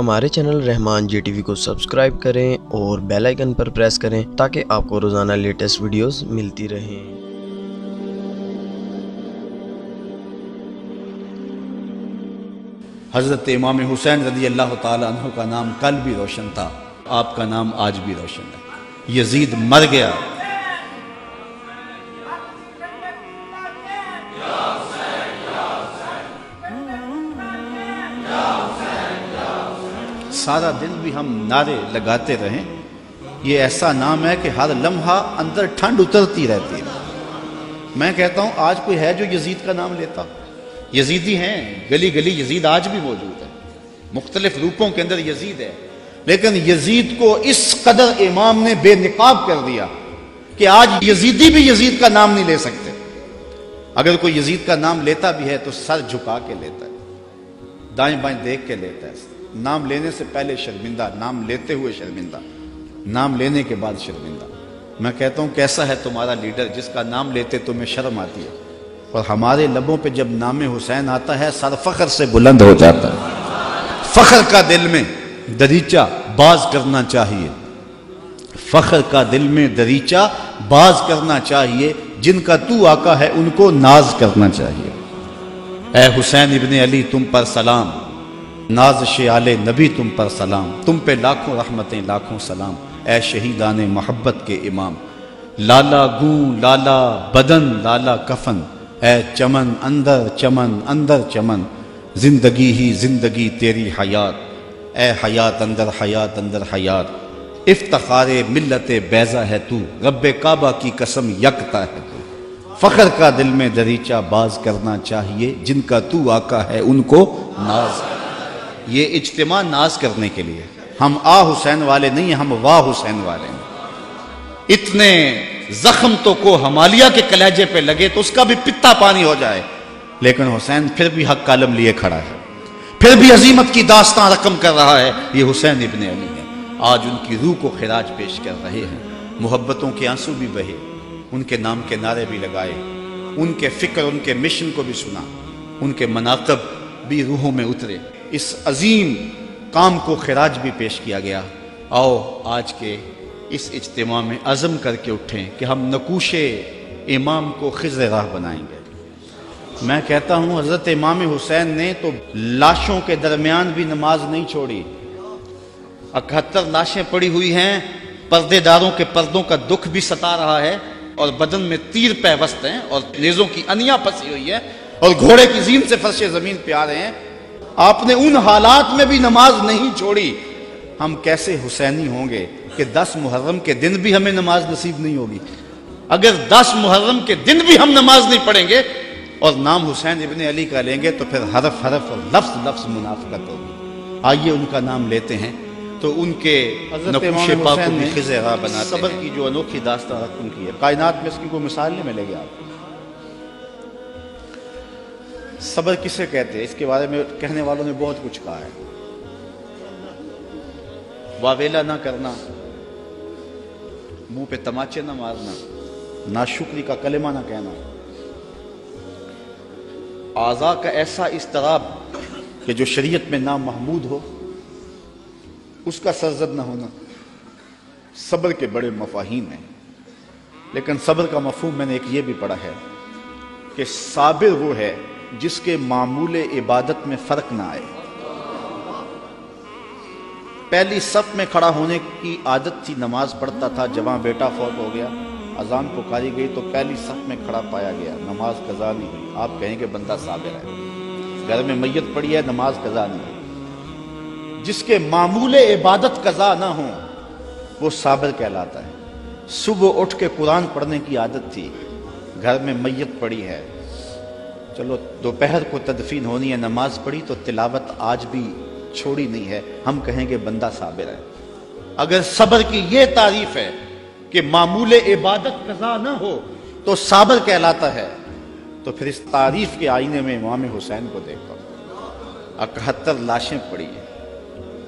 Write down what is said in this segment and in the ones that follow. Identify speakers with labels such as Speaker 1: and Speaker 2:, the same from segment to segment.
Speaker 1: ہمارے چینل رحمان جی T V کو subscribe کریں اور بیل آئیکن پر پریس کریں تاکہ آپ کو روزانہ لیٹسٹ ویڈیوز ملتی رہیں۔
Speaker 2: حضرت امام حسین رضی اللہ تعالی عنہ کا نام کل بھی روشن تھا، آپ کا نام آج بھی روشن ہے۔ یزید مر گیا۔ سارا دن بھی ہم نعرے لگاتے رہیں۔ یہ ایسا نام ہے کہ ہر لمحہ اندر ٹھنڈ اترتی رہتی ہے۔ میں کہتا ہوں، آج کوئی ہے جو یزید کا نام لیتا؟ یزیدی ہیں، گلی گلی یزید آج بھی موجود ہے مختلف روپوں کے اندر یزید ہے۔ لیکن یزید کو اس قدر امام نے بے نقاب کر دیا کہ آج یزیدی بھی یزید کا نام نہیں لے سکتے۔ اگر کوئی یزید کا نام لیتا بھی ہے تو سر جھکا کے لیتا ہے، دائیں بائیں دیکھ کے لیتا ہے۔ نام لینے سے پہلے شرمندہ، نام لیتے ہوئے شرمندہ، نام لینے کے بعد شرمندہ۔ میں کہتا ہوں کیسا ہے تمہارا لیڈر جس کا نام لیتے تمہیں شرم آتی ہے؟ اور ہمارے لبوں پہ جب نام حسین آتا ہے، سر فخر سے بلند ہو جاتا ہے۔ فخر کا دل میں دریچہ باز کرنا چاہیے۔ فخر کا دل میں دریچہ باز کرنا چاہیے۔ جن کا تو آقا ہے، ان کو ناز کرنا چاہیے۔ اے حسین ابن علی، تم پر سلام۔ ناز شیال نبی تم پر سلام۔ تم پہ لاکھوں رحمتیں، لاکھوں سلام۔ اے شہیدان محبت کے امام۔ لالا گوں، لالا بدن، لالا کفن۔ اے چمن اندر چمن اندر، چمن۔ زندگی ہی زندگی تیری حیات۔ اے حیات اندر حیات اندر حیات۔ افتخار ملت بیزا ہے تو۔ رب کعبہ کی قسم یکتا ہے تو۔ فخر کا دل میں دریچہ باز کرنا چاہیے۔ جن کا تو آقا ہے ان کو ناز۔ یہ اجتماع ناز کرنے کے لیے۔ ہم آ حسین والے نہیں ہم واہ حسین والے ہیں۔ اتنے زخم تو کو ہمالیہ کے کلیجے پہ لگے تو اس کا بھی پتا پانی ہو جائے۔ لیکن حسین پھر بھی حق کالم لیے کھڑا ہے۔ پھر بھی عظیمت کی داستان رقم کر رہا ہے۔ یہ حسین ابن علی ہے آج ان کی روح کو خراج پیش کر رہے ہیں۔ محبتوں کے آنسو بھی بہے۔ ان کے نام کے نعرے بھی لگائے۔ ان کے فکر، ان کے مشن کو بھی سنا۔ ان کے مناقب بھی روحوں میں اترے۔ اس عظیم کام کو خراج بھی پیش کیا گیا۔ آؤ آج کے اس اجتماع میں عزم کر کے اٹھیں کہ ہم نقوش امام کو خزر راہ بنائیں گے۔ میں کہتا ہوں، حضرت امام حسین نے تو لاشوں کے درمیان بھی نماز نہیں چھوڑی۔ اکہتر لاشیں پڑی ہوئی ہیں، پردے داروں کے پردوں کا دکھ بھی ستا رہا ہے اور بدن میں تیر پیوست ہیں اور نیزوں کی انیاں پسی ہوئی ہے اور گھوڑے کی زین سے فرش زمین پہ آ رہے ہیں۔ آپ نے ان حالات میں بھی نماز نہیں چھوڑی۔ ہم کیسے حسینی ہوں گے کہ دس محرم کے دن بھی ہمیں نماز نصیب نہیں ہوگی۔ اگر دس محرم کے دن بھی ہم نماز نہیں پڑھیں گے اور نام حسین ابن علی کا لیں گے تو پھر حرف حرف اور لفظ لفظ منافقت ہوگی۔ آئیے ان کا نام لیتے ہیں۔ تو ان کے نقوش پاک کو صبر کی جو انوکھی داستان رقم کی ہے۔ کائنات میں اس کی کوئی مثال نہیں ملے گی آپ صبر کسے کہتے ہیں؟ اس کے بارے میں کہنے والوں نے بہت کچھ کہا ہے۔ واویلا نہ کرنا، منہ پہ تماچے نہ مارنا نہ شکری کا کلمہ نہ کہنا۔ آزا کا ایسا استراب کہ جو شریعت میں نام محمود ہو، اس کا سرزد نہ ہونا۔ صبر کے بڑے مفاہین ہیں، لیکن صبر کا مفہوم میں نے ایک یہ بھی پڑھا ہے کہ صابر وہ ہے جس کے معمول عبادت میں فرق نہ آئے۔ پہلی صف میں کھڑا ہونے کی عادت تھی، نماز پڑھتا تھا، جوان بیٹا فوت ہو گیا، اذان پکاری گئی تو پہلی صف میں کھڑا پایا گیا، نماز قضا نہیں ہوئی۔ آپ کہیں گے بندہ صابر ہے۔ گھر میں میت پڑی ہے، نماز قضا نہیں ہوئی۔ جس کے معمول عبادت قضا نہ ہو، وہ صابر کہلاتا ہے۔ صبح اٹھ کے قرآن پڑھنے کی عادت تھی، گھر میں میت پڑی ہے چلو، دوپہر کو تدفین ہونی ہے، نماز پڑھی تو تلاوت آج بھی چھوڑی نہیں ہے۔ ہم کہیں گے بندہ صابر ہے۔ اگر صبر کی یہ تعریف ہے کہ معمول عبادت قضا نہ ہو تو صابر کہلاتا ہے۔ تو پھر اس تعریف کے آئینے میں امام حسین کو دیکھو۔ اکہتر لاشیں پڑی ہیں۔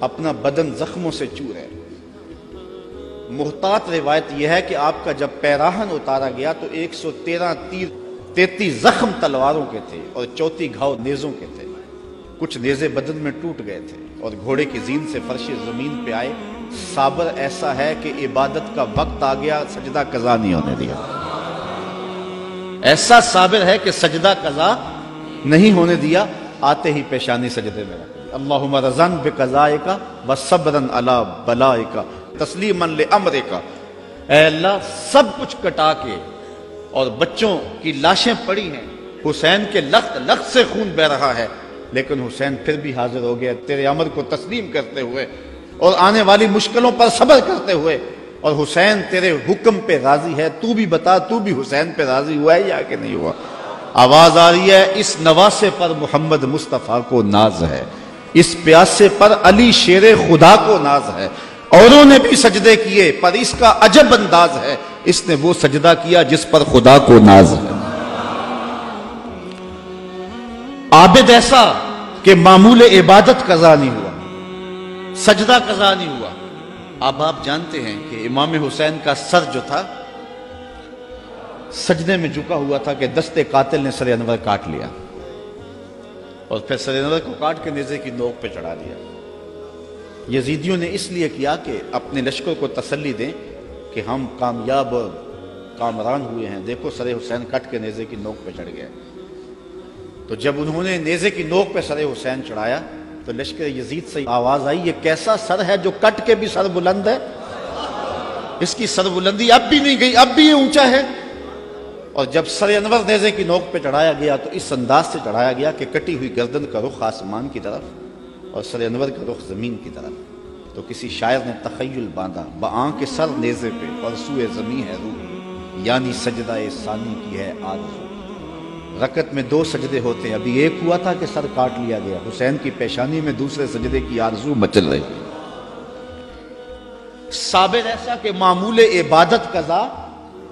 Speaker 2: اپنا بدن زخموں سے چور ہے محتاط روایت یہ ہے کہ آپ کا جب پیراہن اتارا گیا تو ایک سو تیرہ تیر تیتی زخم تلواروں کے تھے اور چوتھی گھاؤ نیزوں کے تھے۔ کچھ نیزے بدن میں ٹوٹ گئے تھے اور گھوڑے کی زین سے فرش زمین پہ آئے۔ صابر ایسا ہے کہ عبادت کا وقت آ گیا، سجدہ قضا نہیں ہونے دیا۔ ایسا صابر ہے کہ سجدہ قضا نہیں ہونے دیا، آتے ہی پیشانی سجدے میں رکھ دی اللہم رضن بقضائے کا و صبرن علی بلائے کا تسلیمن لعمرے کا اے اللہ، سب کچھ کٹا کے اور بچوں کی لاشیں پڑی ہیں۔ حسین کے لخت لخت سے خون بہ رہا ہے۔ لیکن حسین پھر بھی حاضر ہو گیا تیرے عمر کو تسلیم کرتے ہوئے اور آنے والی مشکلوں پر صبر کرتے ہوئے۔ اور حسین تیرے حکم پہ راضی ہے۔ تو بھی بتا، تو بھی حسین پہ راضی ہوا ہے یا کہ نہیں ہوا؟ آواز آ رہی ہے۔ اس نواسے پر محمد مصطفیٰ کو ناز ہے۔ اس پیاسے پر علی شیر خدا کو ناز ہے۔ اوروں نے بھی سجدے کیے، پر اس کا عجب انداز ہے۔ اس نے وہ سجدہ کیا جس پر خدا کو ناز ہے۔ عابد ایسا کہ معمول عبادت قضا نہیں ہوا۔ سجدہ قضا نہیں ہوا۔ اب آپ جانتے ہیں کہ امام حسین کا سر جو تھا، سجدے میں جھکا ہوا تھا کہ دستے قاتل نے سر انور کاٹ لیا اور پھر سر انور کو کاٹ کے نیزے کی نوک پہ چڑھا دیا۔ یزیدیوں نے اس لیے کیا کہ اپنے لشکر کو تسلی دیں کہ ہم کامیاب کامران ہوئے ہیں۔ دیکھو سر حسین کٹ کے نیزے کی نوک پہ چڑھ گئے۔ تو جب انہوں نے نیزے کی نوک پہ سر حسین چڑھایا، تو لشکر یزید سے آواز آئی، یہ کیسا سر ہے جو کٹ کے بھی سر بلند ہے؟ اس کی سر بلندی اب بھی نہیں گئی، اب بھی یہ اونچا ہے۔ اور جب سر انور نیزے کی نوک پہ چڑھایا گیا، تو اس انداز سے چڑھایا گیا کہ کٹی ہوئی گردن کا رخ آسمان کی طرف اور سر انور کا رخ زمین کی طرف۔ تو کسی شاعر نے تخیل باندھا بآں کے سر نیزے پہ اور سوئے زمین ہے روح۔ یعنی سجدہ ثانی کی ہے آرزو رکت میں دو سجدے ہوتے ہیں۔ ابھی ایک ہوا تھا کہ سر کاٹ لیا گیا۔ حسین کی پیشانی میں دوسرے سجدے کی آرزو مچل رہی۔ صابر ایسا کہ معمول عبادت قضا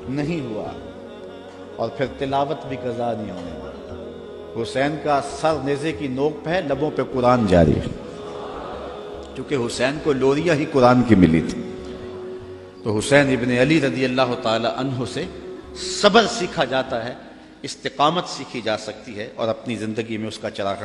Speaker 2: نہیں ہوا۔ اور پھر تلاوت بھی قضا نہیں ہونے حسین کا سر نیزے کی نوک پہ لبوں پہ قرآن جاری ہے۔ کیونکہ حسین کو لوریا ہی قرآن کی ملی تھی۔ تو حسین ابن علی رضی اللہ تعالی عنہ سے صبر سیکھا جاتا ہے، استقامت سیکھی جا سکتی ہے اور اپنی زندگی میں اس کا چراغ